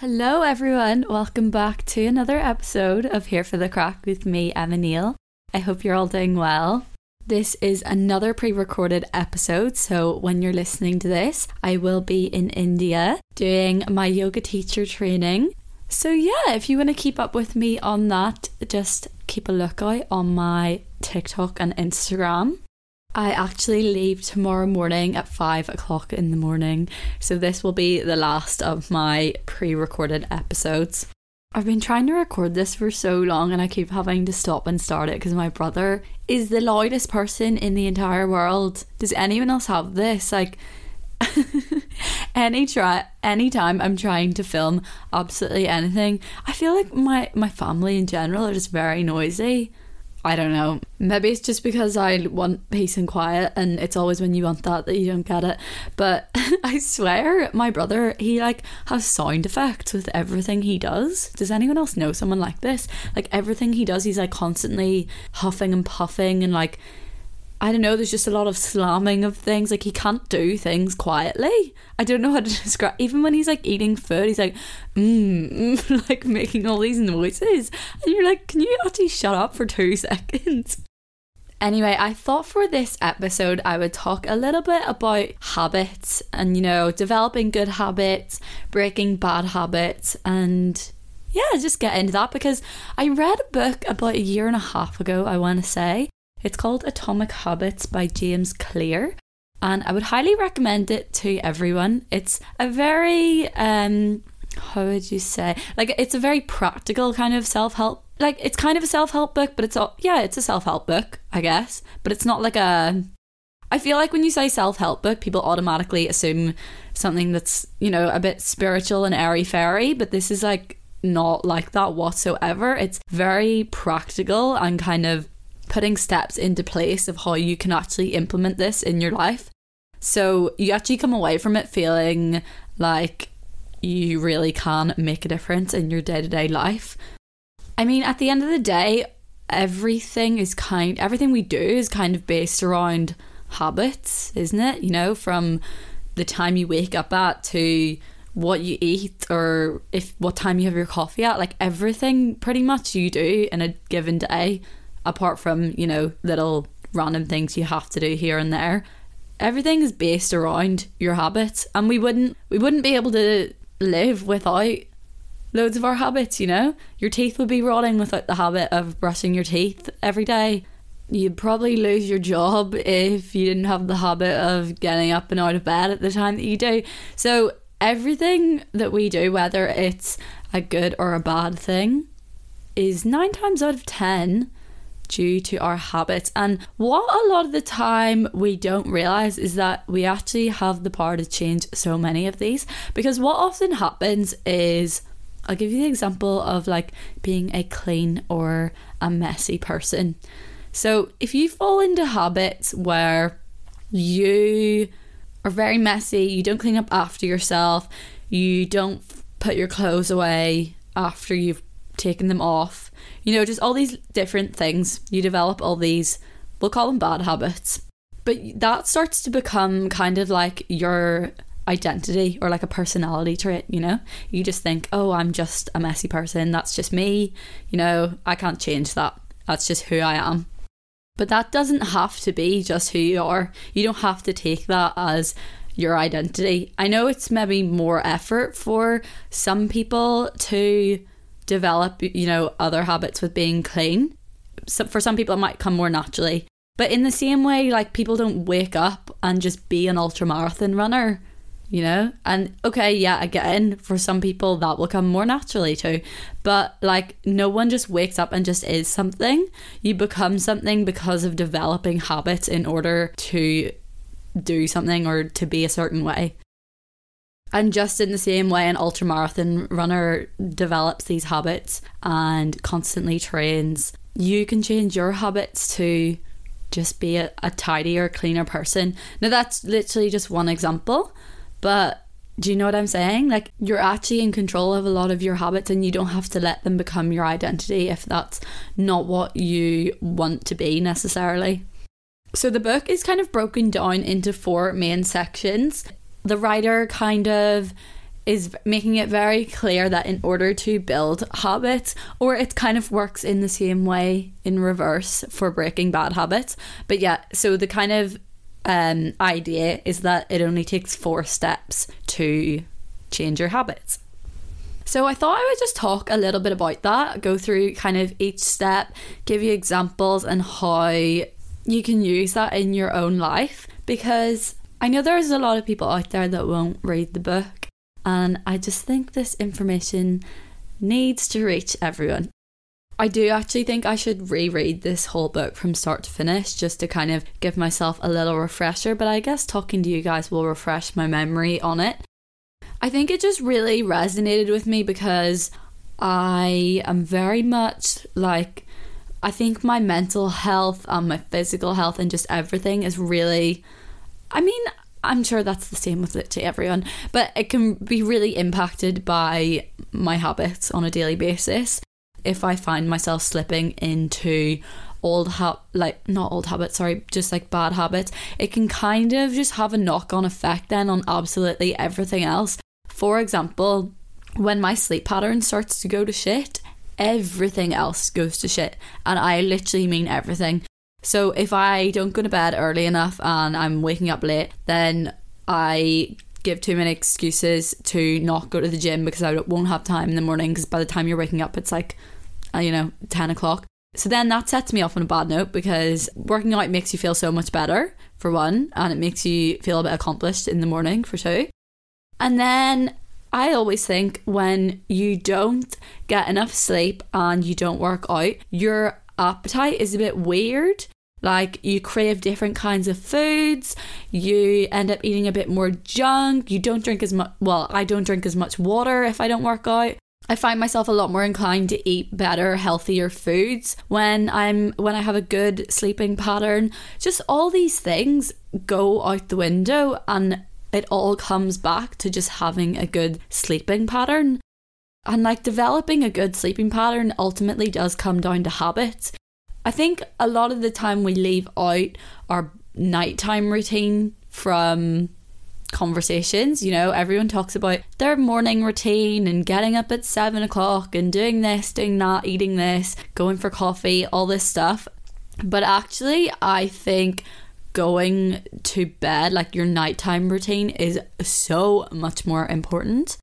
Hello, everyone. Welcome back to another episode of Here for the Crack with me, Emma Neal. I hope you're all doing well. This is another pre recorded episode, so when you're listening to this, I will be in India doing my yoga teacher training. So, yeah, if you want to keep up with me on that, just keep a lookout on my TikTok and Instagram. I actually leave tomorrow morning at five o'clock in the morning, so this will be the last of my pre recorded episodes. I've been trying to record this for so long and I keep having to stop and start it because my brother is the loudest person in the entire world. Does anyone else have this? Like, any try anytime I'm trying to film absolutely anything, I feel like my my family in general are just very noisy. I don't know. Maybe it's just because I want peace and quiet, and it's always when you want that that you don't get it. But I swear, my brother, he like has sound effects with everything he does. Does anyone else know someone like this? Like everything he does, he's like constantly huffing and puffing and like I don't know, there's just a lot of slamming of things. Like he can't do things quietly. I don't know how to describe even when he's like eating food, he's like, mmm, mm, like making all these noises. And you're like, can you actually shut up for two seconds? Anyway, I thought for this episode I would talk a little bit about habits and, you know, developing good habits, breaking bad habits, and yeah, just get into that because I read a book about a year and a half ago, I want to say, it's called Atomic Habits by James Clear, and I would highly recommend it to everyone. It's a very um how would you say? Like it's a very practical kind of self-help. Like it's kind of a self-help book, but it's all yeah, it's a self-help book, I guess, but it's not like a I feel like when you say self-help book, people automatically assume something that's, you know, a bit spiritual and airy-fairy, but this is like not like that whatsoever. It's very practical and kind of putting steps into place of how you can actually implement this in your life. So you actually come away from it feeling like you really can make a difference in your day to day life. I mean, at the end of the day, everything is kind everything we do is kind of based around habits, isn't it? You know, from the time you wake up at to what you eat or if what time you have your coffee at, like everything pretty much you do in a given day apart from, you know, little random things you have to do here and there. Everything is based around your habits and we wouldn't we wouldn't be able to live without loads of our habits, you know? Your teeth would be rotting without the habit of brushing your teeth every day. You'd probably lose your job if you didn't have the habit of getting up and out of bed at the time that you do. So, everything that we do, whether it's a good or a bad thing, is nine times out of ten due to our habits. And what a lot of the time we don't realize is that we actually have the power to change so many of these. Because what often happens is, I'll give you the example of like being a clean or a messy person. So if you fall into habits where you are very messy, you don't clean up after yourself, you don't put your clothes away after you've taken them off, you know, just all these different things. You develop all these, we'll call them bad habits. But that starts to become kind of like your identity or like a personality trait, you know? You just think, oh, I'm just a messy person. That's just me. You know, I can't change that. That's just who I am. But that doesn't have to be just who you are. You don't have to take that as your identity. I know it's maybe more effort for some people to develop, you know, other habits with being clean. So for some people, it might come more naturally. But in the same way, like people don't wake up and just be an ultra marathon runner, you know? And okay, yeah, again, for some people that will come more naturally too. But like no one just wakes up and just is something. You become something because of developing habits in order to do something or to be a certain way. And just in the same way, an ultramarathon runner develops these habits and constantly trains, you can change your habits to just be a, a tidier, cleaner person. Now, that's literally just one example, but do you know what I'm saying? Like, you're actually in control of a lot of your habits and you don't have to let them become your identity if that's not what you want to be necessarily. So, the book is kind of broken down into four main sections the writer kind of is making it very clear that in order to build habits, or it kind of works in the same way in reverse for breaking bad habits. But yeah, so the kind of um, idea is that it only takes four steps to change your habits. So I thought I would just talk a little bit about that, go through kind of each step, give you examples and how you can use that in your own life because I know there's a lot of people out there that won't read the book and I just think this information needs to reach everyone. I do actually think I should reread this whole book from start to finish just to kind of give myself a little refresher, but I guess talking to you guys will refresh my memory on it. I think it just really resonated with me because I am very much like I think my mental health and my physical health and just everything is really I mean, I'm sure that's the same with it to everyone, but it can be really impacted by my habits on a daily basis. If I find myself slipping into old ha- like not old habits, sorry, just like bad habits, it can kind of just have a knock-on effect then on absolutely everything else. For example, when my sleep pattern starts to go to shit, everything else goes to shit. And I literally mean everything. So if I don't go to bed early enough and I'm waking up late, then I give too many excuses to not go to the gym because I won't have time in the morning because by the time you're waking up it's like uh, you know 10 o'clock. So then that sets me off on a bad note because working out makes you feel so much better for one and it makes you feel a bit accomplished in the morning for two. And then I always think when you don't get enough sleep and you don't work out your appetite is a bit weird like you crave different kinds of foods, you end up eating a bit more junk, you don't drink as much well, I don't drink as much water if I don't work out. I find myself a lot more inclined to eat better, healthier foods when I'm when I have a good sleeping pattern. Just all these things go out the window and it all comes back to just having a good sleeping pattern. And like developing a good sleeping pattern ultimately does come down to habits. I think a lot of the time we leave out our nighttime routine from conversations. You know, everyone talks about their morning routine and getting up at seven o'clock and doing this, doing that, eating this, going for coffee, all this stuff. But actually, I think going to bed, like your nighttime routine, is so much more important.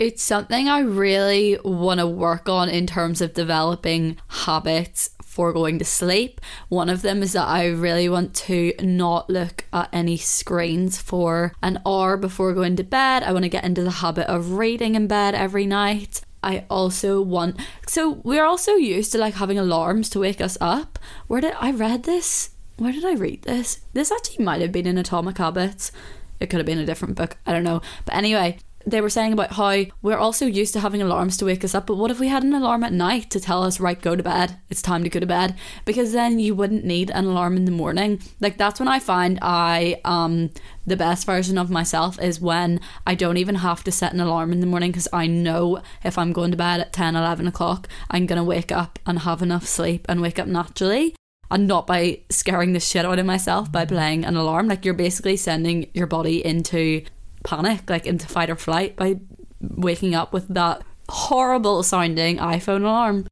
It's something I really want to work on in terms of developing habits for going to sleep. One of them is that I really want to not look at any screens for an hour before going to bed. I want to get into the habit of reading in bed every night. I also want so we're also used to like having alarms to wake us up. Where did I read this? Where did I read this? This actually might have been in Atomic Habits. It could have been a different book. I don't know. But anyway, they were saying about how we're also used to having alarms to wake us up, but what if we had an alarm at night to tell us, right, go to bed, it's time to go to bed? Because then you wouldn't need an alarm in the morning. Like, that's when I find I, um, the best version of myself is when I don't even have to set an alarm in the morning because I know if I'm going to bed at 10, 11 o'clock, I'm going to wake up and have enough sleep and wake up naturally and not by scaring the shit out of myself by playing an alarm. Like you're basically sending your body into panic, like into fight or flight by waking up with that horrible sounding iPhone alarm.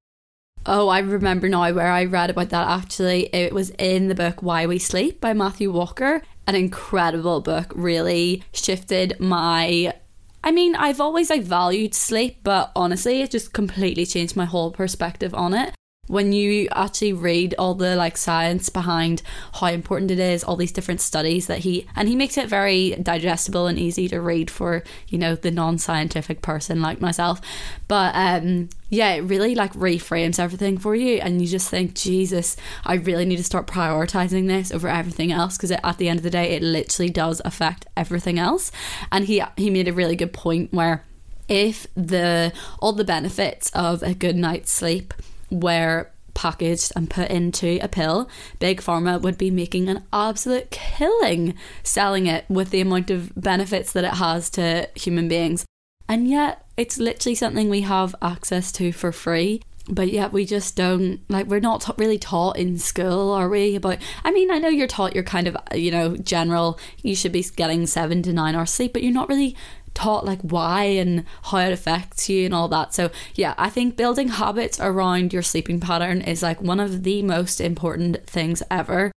Oh, I remember now where I read about that actually. It was in the book Why We Sleep by Matthew Walker. An incredible book, really shifted my I mean, I've always like valued sleep, but honestly, it just completely changed my whole perspective on it when you actually read all the like science behind how important it is all these different studies that he and he makes it very digestible and easy to read for you know the non-scientific person like myself. But um yeah it really like reframes everything for you and you just think jesus i really need to start prioritizing this over everything else because at the end of the day it literally does affect everything else. And he he made a really good point where if the all the benefits of a good night's sleep were packaged and put into a pill, Big Pharma would be making an absolute killing selling it with the amount of benefits that it has to human beings. And yet, it's literally something we have access to for free. But yet, we just don't like, we're not really taught in school, are we? About, I mean, I know you're taught you're kind of, you know, general, you should be getting seven to nine hours sleep, but you're not really taught like why and how it affects you and all that. So, yeah, I think building habits around your sleeping pattern is like one of the most important things ever.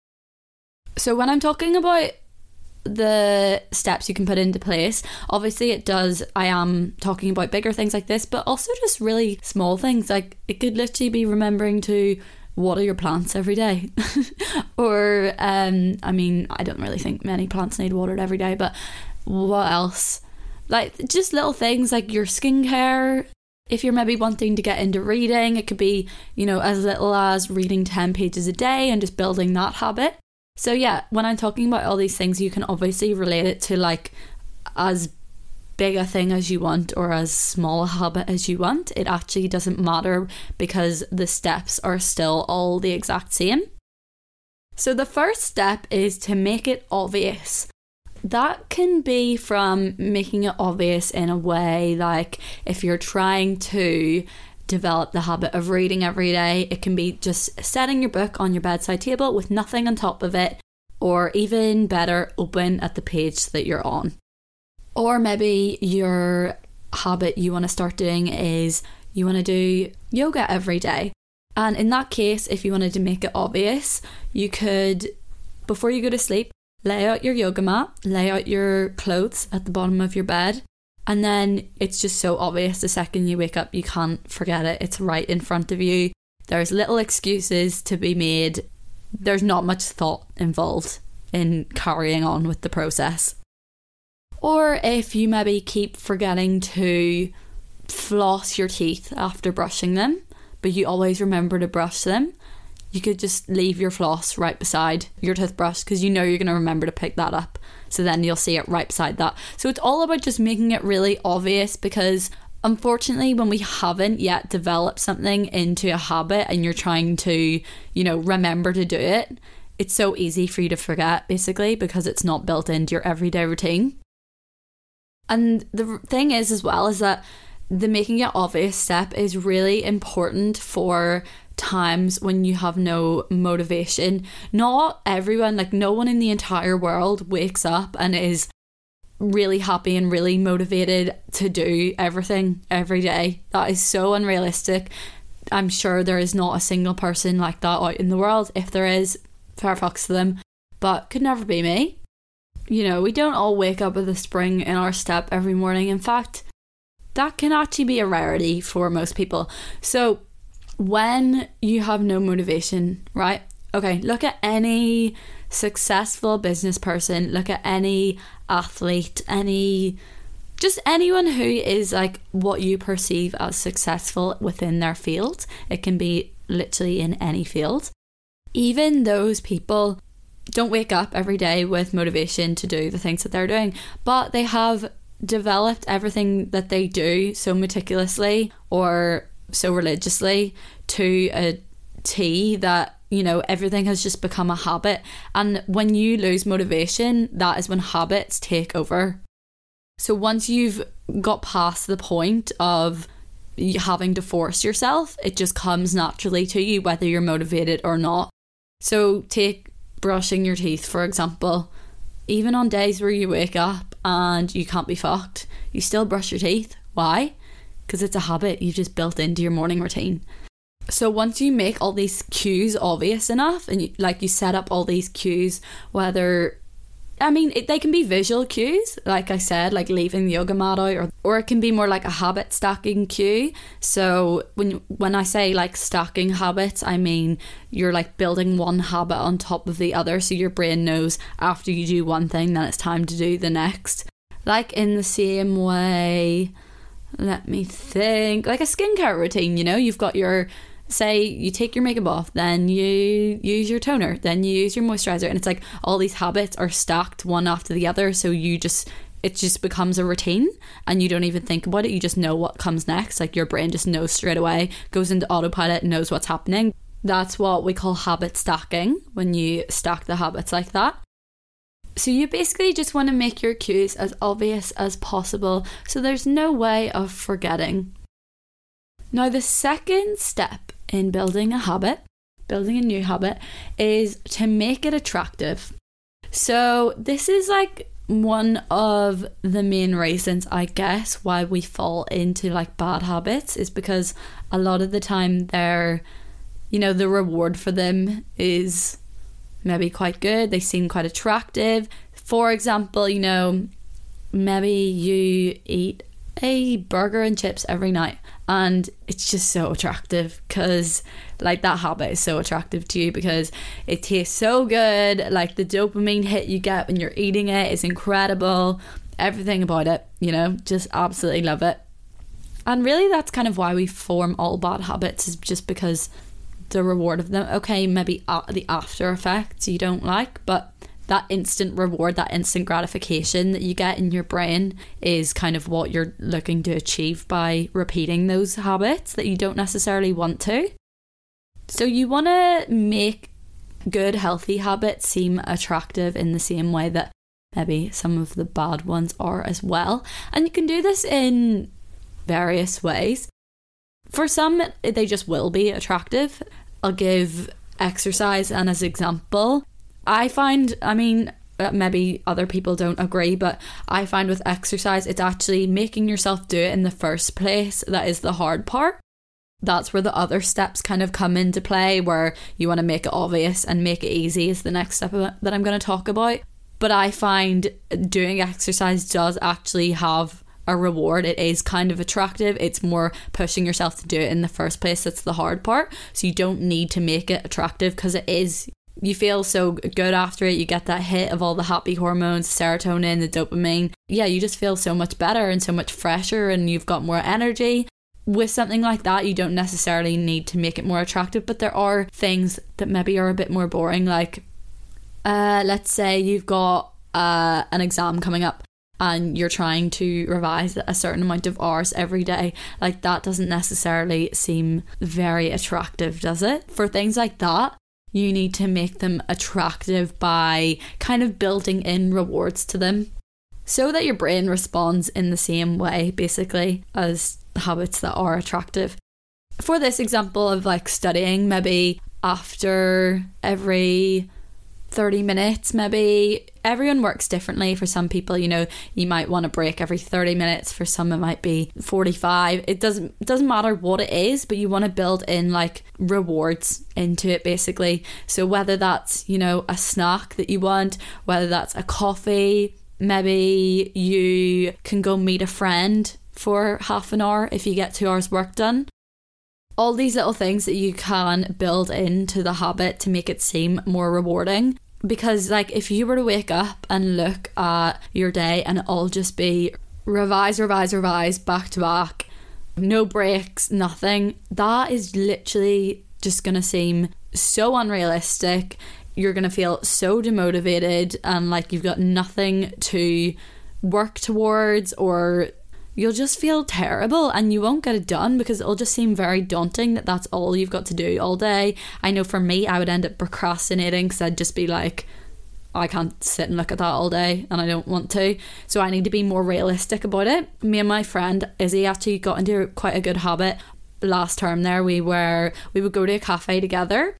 So, when I'm talking about the steps you can put into place. Obviously, it does. I am talking about bigger things like this, but also just really small things. Like it could literally be remembering to water your plants every day, or um, I mean, I don't really think many plants need watered every day, but what else? Like just little things like your skincare. If you're maybe wanting to get into reading, it could be, you know, as little as reading 10 pages a day and just building that habit. So yeah, when I'm talking about all these things, you can obviously relate it to like as big a thing as you want or as small a habit as you want. It actually doesn't matter because the steps are still all the exact same. So the first step is to make it obvious. That can be from making it obvious in a way like if you're trying to develop the habit of reading every day. It can be just setting your book on your bedside table with nothing on top of it, or even better, open at the page that you're on. Or maybe your habit you want to start doing is you want to do yoga every day. And in that case, if you wanted to make it obvious, you could, before you go to sleep, lay out your yoga mat, lay out your clothes at the bottom of your bed, and then it's just so obvious the second you wake up, you can't forget it. It's right in front of you. There's little excuses to be made. There's not much thought involved in carrying on with the process. Or if you maybe keep forgetting to floss your teeth after brushing them, but you always remember to brush them, you could just leave your floss right beside your toothbrush because you know you're going to remember to pick that up. So then you'll see it right beside that. So it's all about just making it really obvious because unfortunately when we haven't yet developed something into a habit and you're trying to, you know, remember to do it, it's so easy for you to forget basically because it's not built into your everyday routine. And the thing is as well is that the making it obvious step is really important for times when you have no motivation. Not everyone, like no one in the entire world wakes up and is really happy and really motivated to do everything every day. That is so unrealistic. I'm sure there is not a single person like that out in the world. If there is, fair fucks to them, but could never be me. You know, we don't all wake up with a spring in our step every morning. In fact, that can actually be a rarity for most people. So, when you have no motivation, right? Okay, look at any successful business person, look at any athlete, any just anyone who is like what you perceive as successful within their field. It can be literally in any field. Even those people don't wake up every day with motivation to do the things that they're doing, but they have developed everything that they do so meticulously or so religiously to a T that you know everything has just become a habit. And when you lose motivation that is when habits take over. So once you've got past the point of having to force yourself it just comes naturally to you whether you're motivated or not. So take brushing your teeth for example. Even on days where you wake up and you can't be fucked you still brush your teeth. Why because it's a habit you've just built into your morning routine. So once you make all these cues obvious enough and you, like you set up all these cues whether I mean it, they can be visual cues like I said like leaving the yoga mat out or or it can be more like a habit stacking cue. So when when I say like stacking habits I mean you're like building one habit on top of the other so your brain knows after you do one thing then it's time to do the next. Like in the same way let me think. Like a skincare routine you know? You've got your say you take your makeup off then you use your toner then you use your moisturizer and it's like all these habits are stacked one after the other so you just it just becomes a routine and you don't even think about it. You just know what comes next. Like your brain just knows straight away goes into autopilot knows what's happening. That's what we call habit stacking when you stack the habits like that so you basically just want to make your cues as obvious as possible so there's no way of forgetting. Now, the second step in building a habit, building a new habit, is to make it attractive. So, this is like one of the main reasons I guess why we fall into like bad habits is because a lot of the time they're you know the reward for them is maybe quite good they seem quite attractive. For example you know maybe you eat a burger and chips every night and it's just so attractive because like that habit is so attractive to you because it tastes so good. Like the dopamine hit you get when you're eating it is incredible. Everything about it you know just absolutely love it. And really that's kind of why we form all bad habits is just because the reward of them okay maybe uh, the after effects you don't like but that instant reward, that instant gratification that you get in your brain is kind of what you're looking to achieve by repeating those habits that you don't necessarily want to. So you want to make good, healthy habits seem attractive in the same way that maybe some of the bad ones are as well. And you can do this in various ways. For some, they just will be attractive. I'll give exercise and as example I find, I mean, uh, maybe other people don't agree, but I find with exercise, it's actually making yourself do it in the first place that is the hard part. That's where the other steps kind of come into play, where you want to make it obvious and make it easy, is the next step that I'm going to talk about. But I find doing exercise does actually have a reward. It is kind of attractive. It's more pushing yourself to do it in the first place. That's the hard part. So you don't need to make it attractive because it is you feel so good after it. You get that hit of all the happy hormones, serotonin, the dopamine. Yeah, you just feel so much better and so much fresher, and you've got more energy. With something like that, you don't necessarily need to make it more attractive, but there are things that maybe are a bit more boring. Like, uh, let's say you've got uh, an exam coming up and you're trying to revise a certain amount of hours every day, like that doesn't necessarily seem very attractive, does it? For things like that, you need to make them attractive by kind of building in rewards to them so that your brain responds in the same way, basically, as habits that are attractive. For this example of like studying, maybe after every 30 minutes maybe. Everyone works differently. For some people you know you might want to break every 30 minutes. For some it might be 45 it doesn't doesn't matter what it is but you want to build in like rewards into it basically. So whether that's you know a snack that you want whether that's a coffee maybe you can go meet a friend for half an hour if you get 2 hours work done. All these little things that you can build into the habit to make it seem more rewarding because like if you were to wake up and look at your day and it all just be revise revise revise back to back no breaks nothing that is literally just going to seem so unrealistic. You're going to feel so demotivated and like you've got nothing to work towards or you'll just feel terrible and you won't get it done because it'll just seem very daunting that that's all you've got to do all day. I know for me, I would end up procrastinating because I'd just be like, I can't sit and look at that all day and I don't want to. So I need to be more realistic about it. Me and my friend Izzy actually got into quite a good habit last term there. We were, we would go to a cafe together.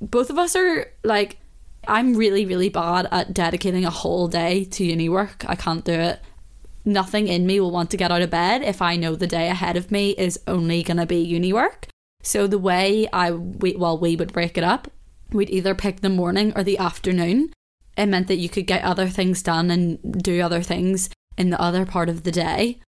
Both of us are like, I'm really, really bad at dedicating a whole day to uni work. I can't do it nothing in me will want to get out of bed if I know the day ahead of me is only going to be uni work. So the way I we well we would break it up, we'd either pick the morning or the afternoon. It meant that you could get other things done and do other things in the other part of the day.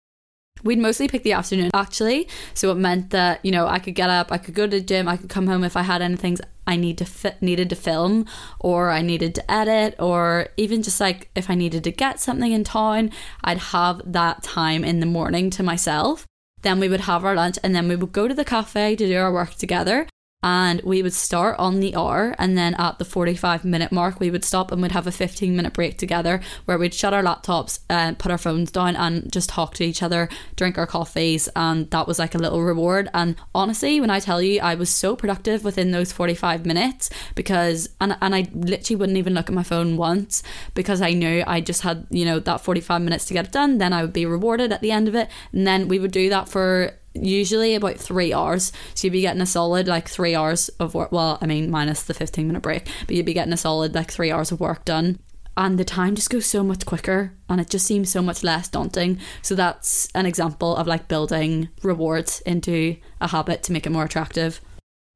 We'd mostly pick the afternoon actually, so it meant that you know I could get up, I could go to the gym, I could come home if I had anything I need to fit, needed to film, or I needed to edit, or even just like if I needed to get something in town, I'd have that time in the morning to myself. Then we would have our lunch, and then we would go to the cafe to do our work together and we would start on the hour and then at the 45 minute mark we would stop and we'd have a 15 minute break together where we'd shut our laptops and put our phones down and just talk to each other drink our coffees and that was like a little reward. And honestly when I tell you I was so productive within those 45 minutes because and, and I literally wouldn't even look at my phone once because I knew I just had you know that 45 minutes to get it done. Then I would be rewarded at the end of it. And then we would do that for usually about three hours. So you'd be getting a solid like three hours of work. Well, I mean, minus the 15 minute break, but you'd be getting a solid like three hours of work done. and the time just goes so much quicker and it just seems so much less daunting. So that's an example of like building rewards into a habit to make it more attractive.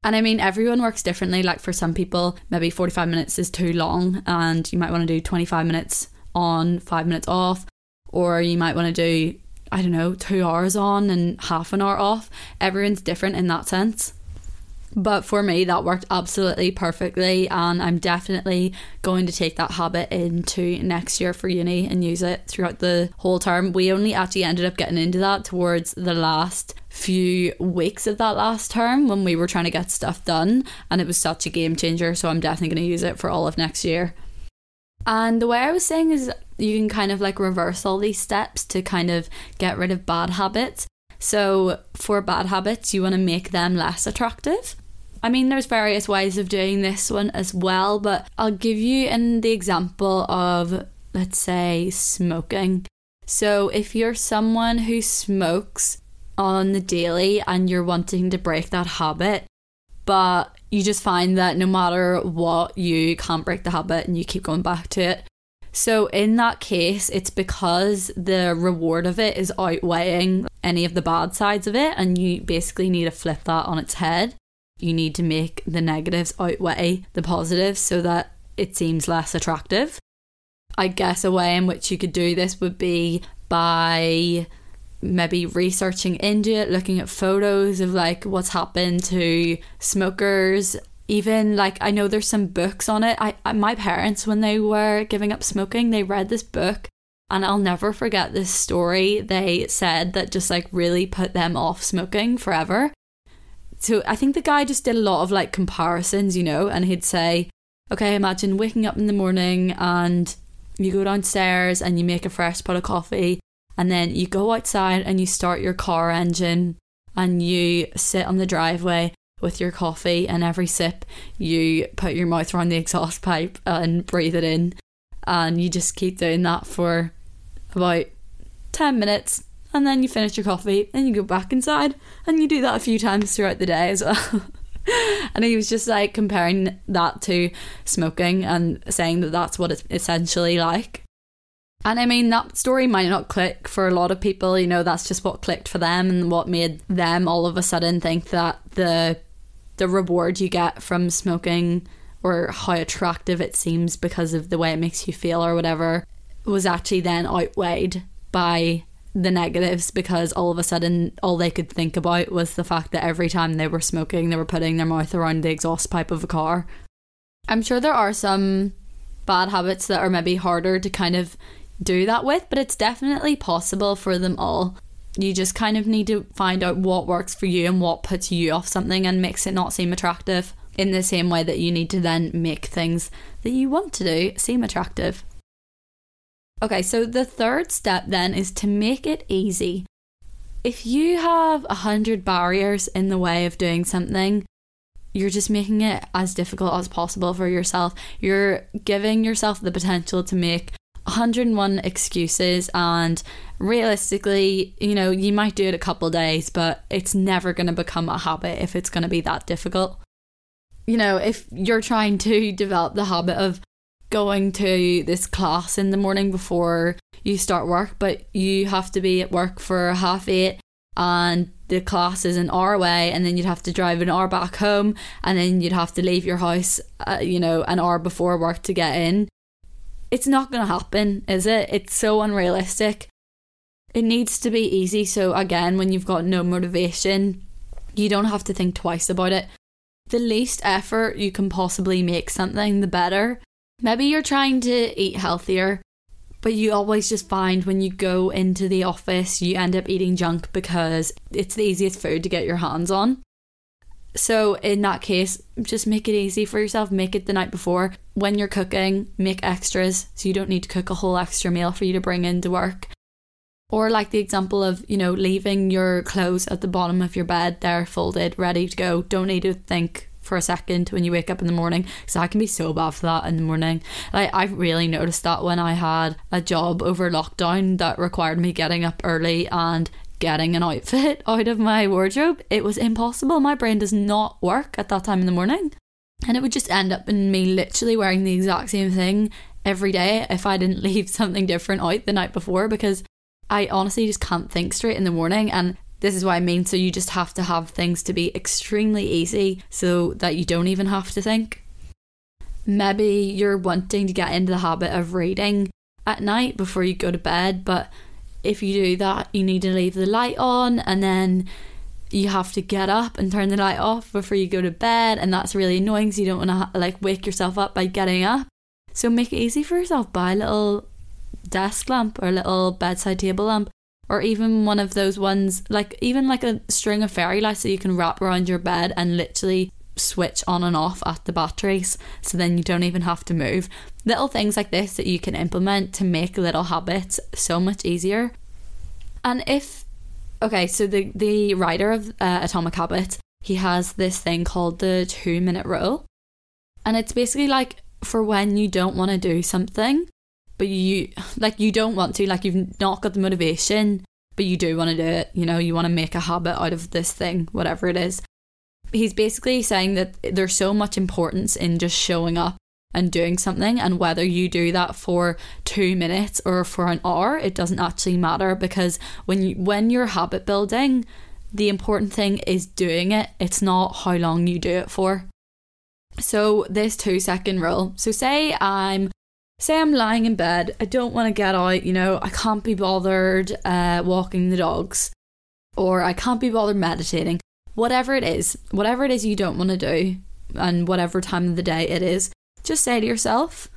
And I mean, everyone works differently. Like for some people, maybe 45 minutes is too long, and you might want to do 25 minutes on, five minutes off, or you might want to do, I don't know, two hours on and half an hour off. Everyone's different in that sense. But for me, that worked absolutely perfectly, and I'm definitely going to take that habit into next year for uni and use it throughout the whole term. We only actually ended up getting into that towards the last few weeks of that last term when we were trying to get stuff done, and it was such a game changer. So I'm definitely going to use it for all of next year. And the way I was saying is you can kind of like reverse all these steps to kind of get rid of bad habits. So, for bad habits, you want to make them less attractive. I mean, there's various ways of doing this one as well, but I'll give you in the example of, let's say, smoking. So, if you're someone who smokes on the daily and you're wanting to break that habit, but you just find that no matter what, you can't break the habit and you keep going back to it. So, in that case, it's because the reward of it is outweighing any of the bad sides of it, and you basically need to flip that on its head you need to make the negatives outweigh the positives so that it seems less attractive. I guess a way in which you could do this would be by maybe researching into it, looking at photos of like what's happened to smokers. Even like I know there's some books on it. I, I my parents when they were giving up smoking, they read this book and I'll never forget this story they said that just like really put them off smoking forever so I think the guy just did a lot of like comparisons, you know, and he'd say, okay, imagine waking up in the morning and you go downstairs and you make a fresh pot of coffee and then you go outside and you start your car engine and you sit on the driveway with your coffee and every sip you put your mouth around the exhaust pipe and breathe it in and you just keep doing that for about 10 minutes and then you finish your coffee and you go back inside and you do that a few times throughout the day as well. and he was just like comparing that to smoking and saying that that's what it's essentially like. And I mean, that story might not click for a lot of people, you know, that's just what clicked for them and what made them all of a sudden think that the the reward you get from smoking or how attractive it seems because of the way it makes you feel or whatever was actually then outweighed by the negatives because all of a sudden all they could think about was the fact that every time they were smoking they were putting their mouth around the exhaust pipe of a car. I'm sure there are some bad habits that are maybe harder to kind of do that with, but it's definitely possible for them all. You just kind of need to find out what works for you and what puts you off something and makes it not seem attractive in the same way that you need to then make things that you want to do seem attractive. Okay, so the third step then is to make it easy. If you have a hundred barriers in the way of doing something, you're just making it as difficult as possible for yourself. You're giving yourself the potential to make 101 excuses and realistically, you know, you might do it a couple days, but it's never going to become a habit if it's going to be that difficult. You know, if you're trying to develop the habit of going to this class in the morning before you start work, but you have to be at work for half eight and the class is an hour away and then you'd have to drive an hour back home and then you'd have to leave your house uh, you know an hour before work to get in it's not going to happen is it? It's so unrealistic. It needs to be easy. So again when you've got no motivation you don't have to think twice about it. The least effort you can possibly make something the better. Maybe you're trying to eat healthier, but you always just find when you go into the office, you end up eating junk because it's the easiest food to get your hands on. So, in that case, just make it easy for yourself. Make it the night before. When you're cooking, make extras so you don't need to cook a whole extra meal for you to bring into work. Or, like the example of, you know, leaving your clothes at the bottom of your bed there, folded, ready to go. Don't need to think for a second when you wake up in the morning because I can be so bad for that in the morning. Like I've really noticed that when I had a job over lockdown that required me getting up early and getting an outfit out of my wardrobe, it was impossible. My brain does not work at that time in the morning. And it would just end up in me literally wearing the exact same thing every day if I didn't leave something different out the night before because I honestly just can't think straight in the morning. And this is what I mean. So you just have to have things to be extremely easy so that you don't even have to think. Maybe you're wanting to get into the habit of reading at night before you go to bed, but if you do that, you need to leave the light on and then you have to get up and turn the light off before you go to bed, and that's really annoying. So you don't want to like wake yourself up by getting up. So make it easy for yourself. Buy a little desk lamp or a little bedside table lamp, or even one of those ones like even like a string of fairy lights that you can wrap around your bed and literally switch on and off at the batteries so then you don't even have to move. Little things like this that you can implement to make little habits so much easier. And if okay, so the the writer of uh, Atomic Habits, he has this thing called the 2 minute rule. And it's basically like for when you don't want to do something, but you like you don't want to, like you've not got the motivation, but you do want to do it, you know, you want to make a habit out of this thing, whatever it is he's basically saying that there's so much importance in just showing up and doing something and whether you do that for 2 minutes or for an hour it doesn't actually matter because when you when you're habit building the important thing is doing it. It's not how long you do it for. So this 2 second rule. So say I'm say I'm lying in bed. I don't want to get out you know? I can't be bothered uh, walking the dogs or I can't be bothered meditating whatever it is, whatever it is you don't want to do, and whatever time of the day it is, just say to yourself,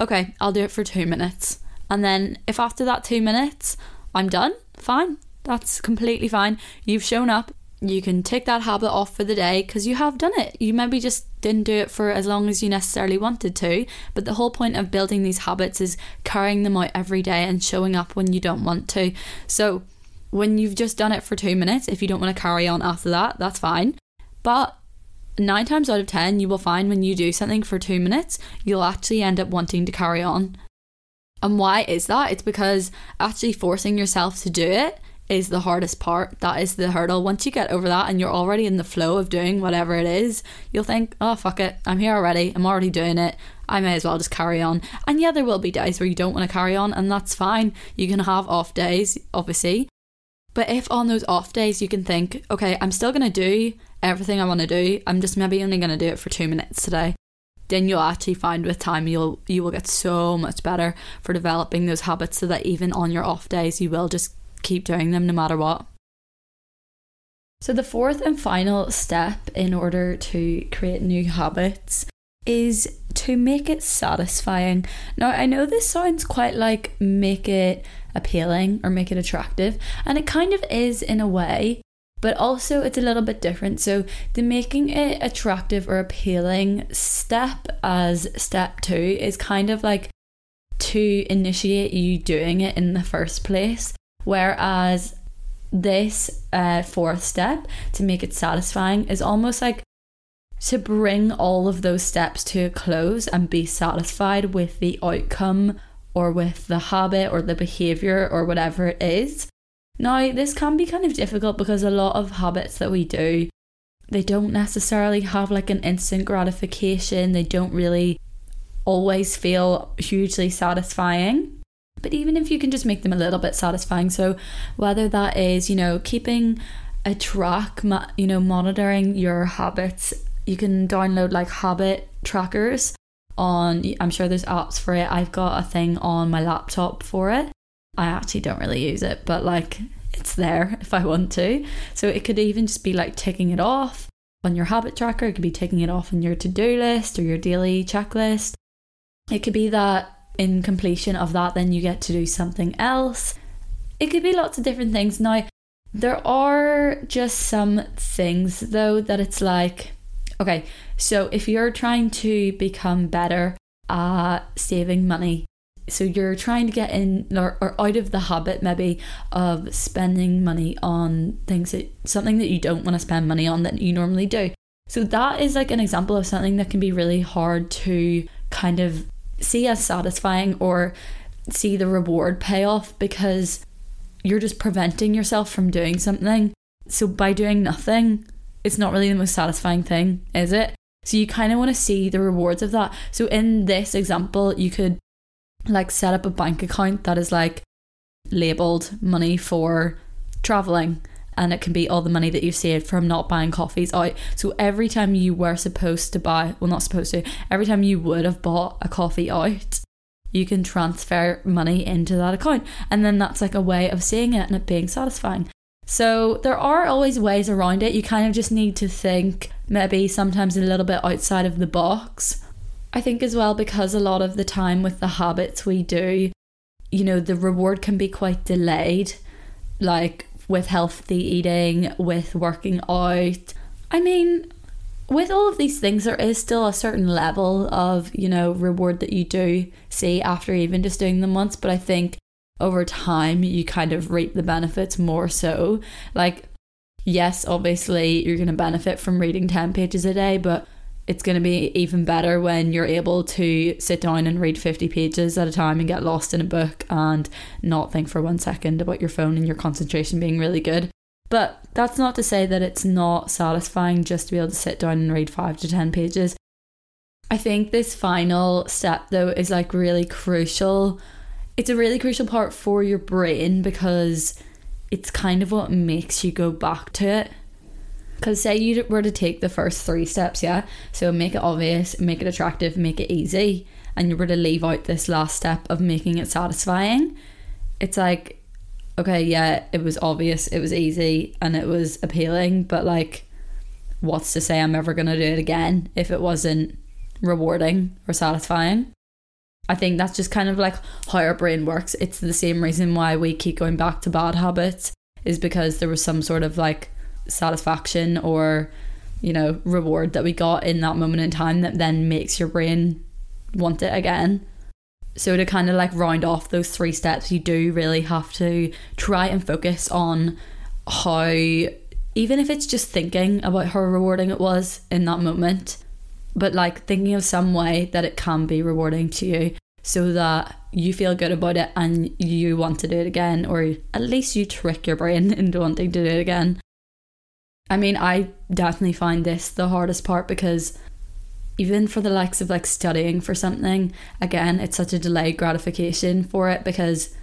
okay, I'll do it for two minutes. And then if after that two minutes I'm done, fine. That's completely fine. You've shown up. You can take that habit off for the day because you have done it. You maybe just didn't do it for as long as you necessarily wanted to. But the whole point of building these habits is carrying them out every day and showing up when you don't want to. So when you've just done it for two minutes, if you don't want to carry on after that, that's fine. But nine times out of ten, you will find when you do something for two minutes, you'll actually end up wanting to carry on. And why is that? It's because actually forcing yourself to do it is the hardest part. That is the hurdle. Once you get over that and you're already in the flow of doing whatever it is, you'll think, oh, fuck it, I'm here already. I'm already doing it. I may as well just carry on. And yeah, there will be days where you don't want to carry on, and that's fine. You can have off days, obviously, but if on those off days you can think, okay, I'm still going to do everything I want to do, I'm just maybe only going to do it for two minutes today, then you'll actually find with time you'll you will get so much better for developing those habits so that even on your off days you will just keep doing them no matter what. So the fourth and final step in order to create new habits is to make it satisfying. Now I know this sounds quite like make it appealing or make it attractive. And it kind of is in a way, but also it's a little bit different. So the making it attractive or appealing step as step two is kind of like to initiate you doing it in the first place. Whereas this uh, fourth step to make it satisfying is almost like to bring all of those steps to a close and be satisfied with the outcome or with the habit or the behavior or whatever it is. Now, this can be kind of difficult because a lot of habits that we do, they don't necessarily have like an instant gratification. They don't really always feel hugely satisfying. But even if you can just make them a little bit satisfying, so whether that is, you know, keeping a track, you know, monitoring your habits, you can download like habit trackers on I'm sure there's apps for it. I've got a thing on my laptop for it. I actually don't really use it, but like it's there if I want to. So it could even just be like ticking it off on your habit tracker. It could be taking it off on your to-do list or your daily checklist. It could be that in completion of that then you get to do something else. It could be lots of different things. Now there are just some things though that it's like Okay, so if you're trying to become better at saving money, so you're trying to get in or, or out of the habit maybe of spending money on things that something that you don't want to spend money on that you normally do. So that is like an example of something that can be really hard to kind of see as satisfying or see the reward payoff because you're just preventing yourself from doing something. So by doing nothing, it's not really the most satisfying thing, is it? So you kind of want to see the rewards of that. So in this example, you could like set up a bank account that is like labeled money for traveling and it can be all the money that you've saved from not buying coffees out. So every time you were supposed to buy, well, not supposed to, every time you would have bought a coffee out, you can transfer money into that account. And then that's like a way of seeing it and it being satisfying. So there are always ways around it. You kind of just need to think maybe sometimes a little bit outside of the box. I think as well because a lot of the time with the habits we do, you know, the reward can be quite delayed. Like with healthy eating, with working out. I mean, with all of these things, there is still a certain level of, you know, reward that you do see after even just doing them once. But I think over time, you kind of reap the benefits more so. Like, yes, obviously, you're going to benefit from reading 10 pages a day, but it's going to be even better when you're able to sit down and read 50 pages at a time and get lost in a book and not think for one second about your phone and your concentration being really good. But that's not to say that it's not satisfying just to be able to sit down and read 5 to 10 pages. I think this final step though is like really crucial. It's a really crucial part for your brain because it's kind of what makes you go back to it. Because say you were to take the first three steps, yeah, so make it obvious, make it attractive, make it easy, and you were to leave out this last step of making it satisfying, it's like, okay, yeah, it was obvious, it was easy, and it was appealing, but like, what's to say I'm ever going to do it again if it wasn't rewarding or satisfying? I think that's just kind of like how our brain works. It's the same reason why we keep going back to bad habits, is because there was some sort of like satisfaction or you know reward that we got in that moment in time that then makes your brain want it again so to kind of like round off those three steps you do really have to try and focus on how even if it's just thinking about how rewarding it was in that moment but like thinking of some way that it can be rewarding to you so that you feel good about it and you want to do it again or at least you trick your brain into wanting to do it again I mean, I definitely find this the hardest part because even for the likes of like studying for something, again, it's such a delayed gratification for it because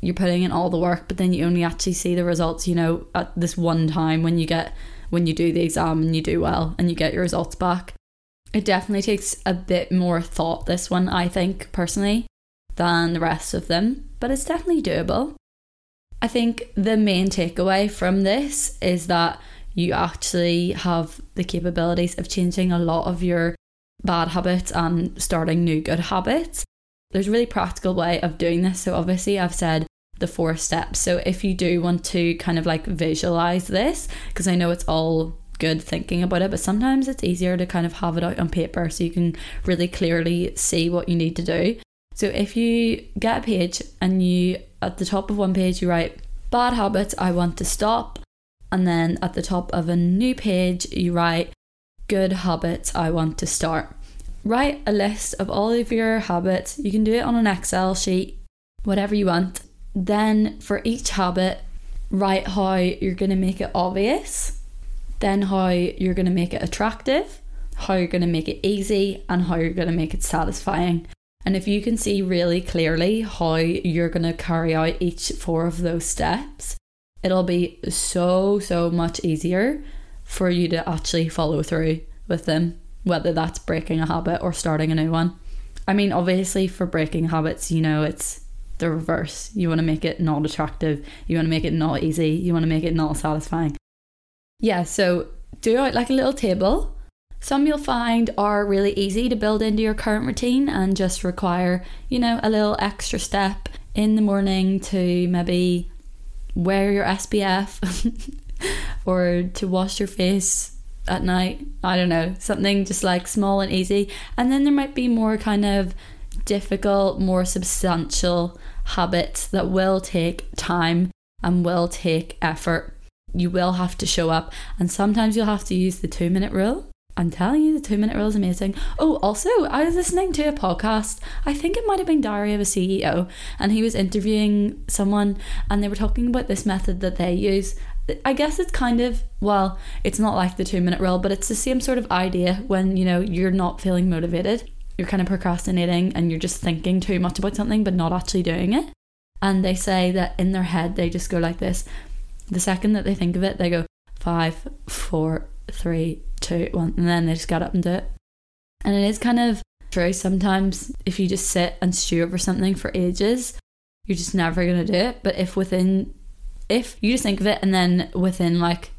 you're putting in all the work, but then you only actually see the results, you know, at this one time when you get when you do the exam and you do well and you get your results back. It definitely takes a bit more thought, this one, I think, personally, than the rest of them, but it's definitely doable. I think the main takeaway from this is that you actually have the capabilities of changing a lot of your bad habits and starting new good habits. There's a really practical way of doing this. So, obviously, I've said the four steps. So, if you do want to kind of like visualize this, because I know it's all good thinking about it, but sometimes it's easier to kind of have it out on paper so you can really clearly see what you need to do. So, if you get a page and you at the top of one page you write bad habits I want to stop, and then at the top of a new page, you write good habits I want to start. Write a list of all of your habits. You can do it on an Excel sheet, whatever you want. Then for each habit, write how you're going to make it obvious, then how you're going to make it attractive, how you're going to make it easy, and how you're going to make it satisfying. And if you can see really clearly how you're going to carry out each four of those steps, it'll be so, so much easier for you to actually follow through with them, whether that's breaking a habit or starting a new one. I mean, obviously, for breaking habits, you know, it's the reverse. You want to make it not attractive, you want to make it not easy, you want to make it not satisfying. Yeah, so do it like a little table. Some you'll find are really easy to build into your current routine and just require, you know, a little extra step in the morning to maybe wear your SPF or to wash your face at night. I don't know, something just like small and easy. And then there might be more kind of difficult, more substantial habits that will take time and will take effort. You will have to show up, and sometimes you'll have to use the two minute rule. I'm telling you, the two minute rule is amazing. Oh, also, I was listening to a podcast. I think it might have been Diary of a CEO, and he was interviewing someone, and they were talking about this method that they use. I guess it's kind of, well, it's not like the two minute rule, but it's the same sort of idea when, you know, you're not feeling motivated. you're kind of procrastinating and you're just thinking too much about something but not actually doing it. And they say that in their head, they just go like this. The second that they think of it, they go five, four, three, two, one, and then they just get up and do it. And it is kind of true. Sometimes if you just sit and stew over something for ages, you're just never going to do it. But if within, if you just think of it and then within like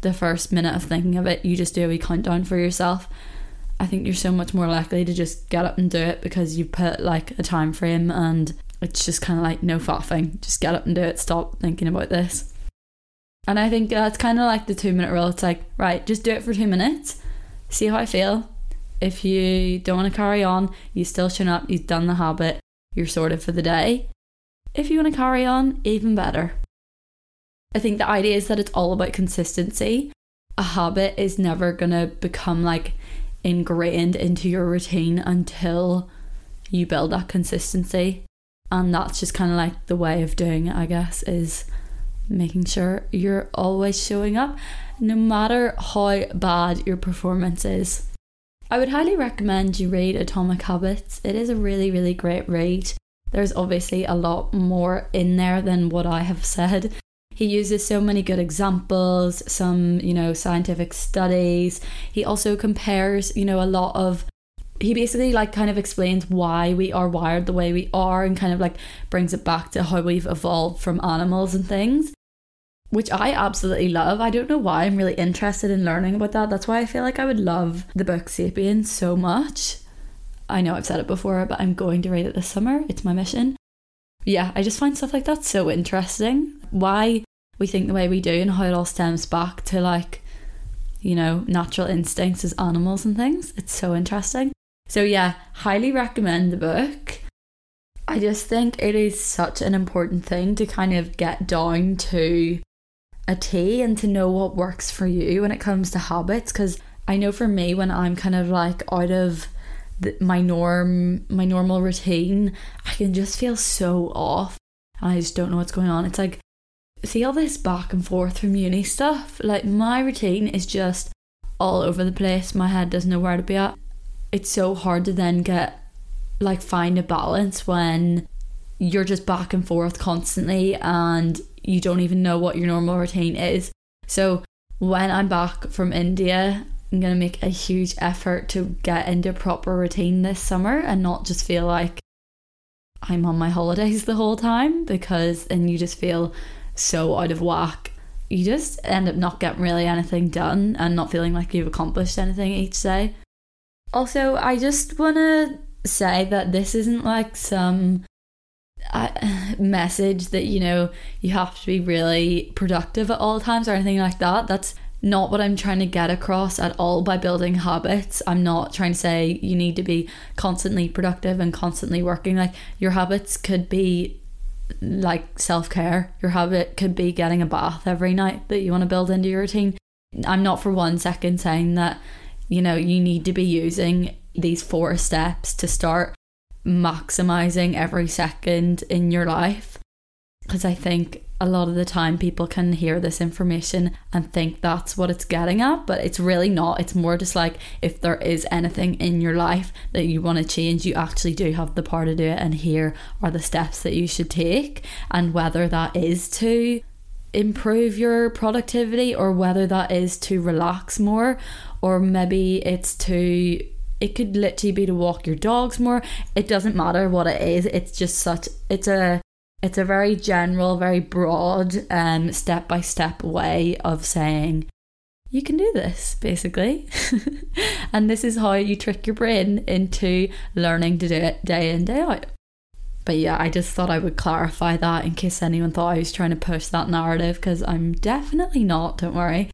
the first minute of thinking of it, you just do a wee countdown for yourself. I think you're so much more likely to just get up and do it because you put like a time frame and it's just kind of like no faffing. Just get up and do it. Stop thinking about this. And I think that's kind of like the two minute rule. It's like, right, just do it for two minutes, see how I feel. If you don't want to carry on, you still shown up, you've done the habit, you're sorted for the day. If you want to carry on, even better. I think the idea is that it's all about consistency. A habit is never going to become like ingrained into your routine until you build that consistency. And that's just kind of like the way of doing it, I guess, is making sure you're always showing up, no matter how bad your performance is. I would highly recommend you read Atomic Habits. It is a really, really great read. There's obviously a lot more in there than what I have said. He uses so many good examples, some, you know, scientific studies. He also compares, you know, a lot of he basically like kind of explains why we are wired the way we are and kind of like brings it back to how we've evolved from animals and things which I absolutely love. I don't know why I'm really interested in learning about that. That's why I feel like I would love the book Sapiens so much. I know I've said it before, but I'm going to read it this summer. It's my mission. Yeah, I just find stuff like that so interesting. Why we think the way we do and how it all stems back to like, you know, natural instincts as animals and things. It's so interesting. So, yeah, highly recommend the book. I just think it is such an important thing to kind of get down to a T and to know what works for you when it comes to habits. Because I know for me, when I'm kind of like out of the, my norm, my normal routine, I can just feel so off. And I just don't know what's going on. It's like, see all this back and forth from uni stuff. Like, my routine is just all over the place. My head doesn't know where to be at it's so hard to then get like find a balance when you're just back and forth constantly and you don't even know what your normal routine is. So when I'm back from India, I'm going to make a huge effort to get into a proper routine this summer and not just feel like I'm on my holidays the whole time because then you just feel so out of whack. You just end up not getting really anything done and not feeling like you've accomplished anything each day. Also, I just want to say that this isn't like some uh, message that, you know, you have to be really productive at all times or anything like that. That's not what I'm trying to get across at all by building habits. I'm not trying to say you need to be constantly productive and constantly working. Like, your habits could be like self care, your habit could be getting a bath every night that you want to build into your routine. I'm not for one second saying that you know, you need to be using these four steps to start maximizing every second in your life. Because I think a lot of the time people can hear this information and think that's what it's getting at, but it's really not. It's more just like if there is anything in your life that you want to change, you actually do have the power to do it, and here are the steps that you should take. And whether that is to improve your productivity or whether that is to relax more or maybe it's to it could literally be to walk your dogs more. It doesn't matter what it is. It's just such it's a it's a very general very broad um step by step way of saying you can do this basically. And this is how you trick your brain into learning to do it day in day out but yeah, I just thought I would clarify that in case anyone thought I was trying to push that narrative because I'm definitely not, don't worry.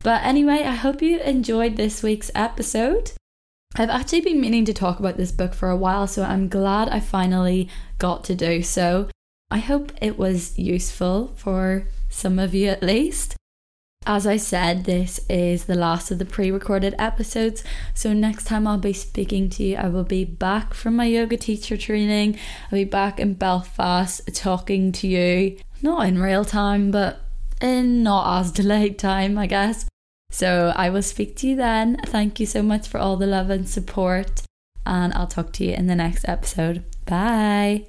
But anyway, I hope you enjoyed this week's episode. I've actually been meaning to talk about this book for a while, so I'm glad I finally got to do so. I hope it was useful for some of you at least. As I said, this is the last of the pre recorded episodes. So, next time I'll be speaking to you, I will be back from my yoga teacher training. I'll be back in Belfast talking to you, not in real time, but in not as delayed time, I guess. So, I will speak to you then. Thank you so much for all the love and support. and I'll talk to you in the next episode. Bye.